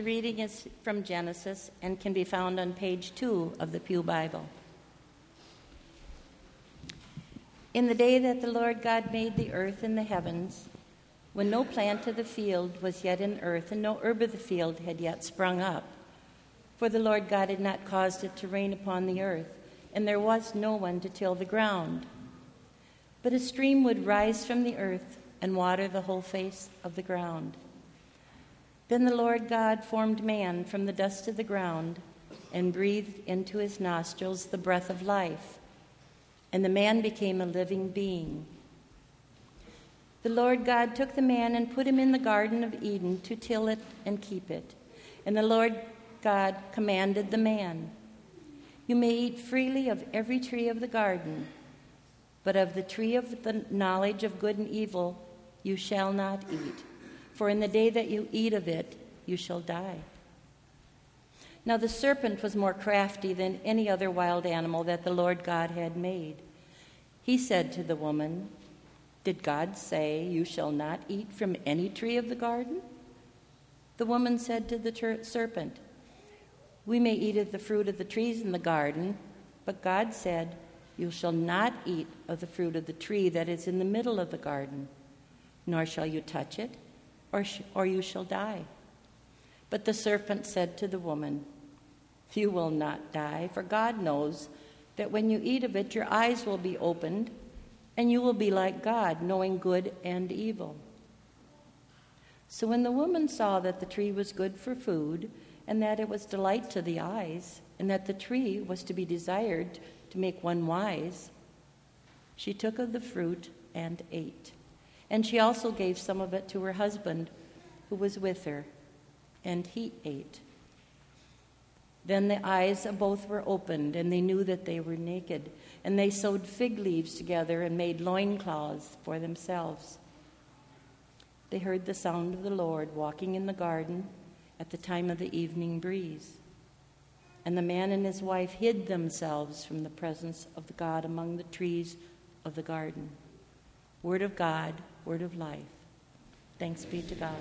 The reading is from Genesis and can be found on page two of the Pew Bible. In the day that the Lord God made the earth and the heavens, when no plant of the field was yet in earth, and no herb of the field had yet sprung up, for the Lord God had not caused it to rain upon the earth, and there was no one to till the ground. But a stream would rise from the earth and water the whole face of the ground. Then the Lord God formed man from the dust of the ground and breathed into his nostrils the breath of life, and the man became a living being. The Lord God took the man and put him in the Garden of Eden to till it and keep it. And the Lord God commanded the man, You may eat freely of every tree of the garden, but of the tree of the knowledge of good and evil you shall not eat for in the day that you eat of it, you shall die. Now the serpent was more crafty than any other wild animal that the Lord God had made. He said to the woman, Did God say, You shall not eat from any tree of the garden? The woman said to the ter- serpent, We may eat of the fruit of the trees in the garden, but God said, You shall not eat of the fruit of the tree that is in the middle of the garden, nor shall you touch it or, sh- or you shall die. But the serpent said to the woman, You will not die, for God knows that when you eat of it, your eyes will be opened, and you will be like God, knowing good and evil. So when the woman saw that the tree was good for food, and that it was delight to the eyes, and that the tree was to be desired to make one wise, she took of the fruit and ate. And she also gave some of it to her husband, who was with her, and he ate. Then the eyes of both were opened, and they knew that they were naked. And they sewed fig leaves together and made loincloths for themselves. They heard the sound of the Lord walking in the garden at the time of the evening breeze. And the man and his wife hid themselves from the presence of the God among the trees of the garden. Word of God, word of life. Thanks be to God.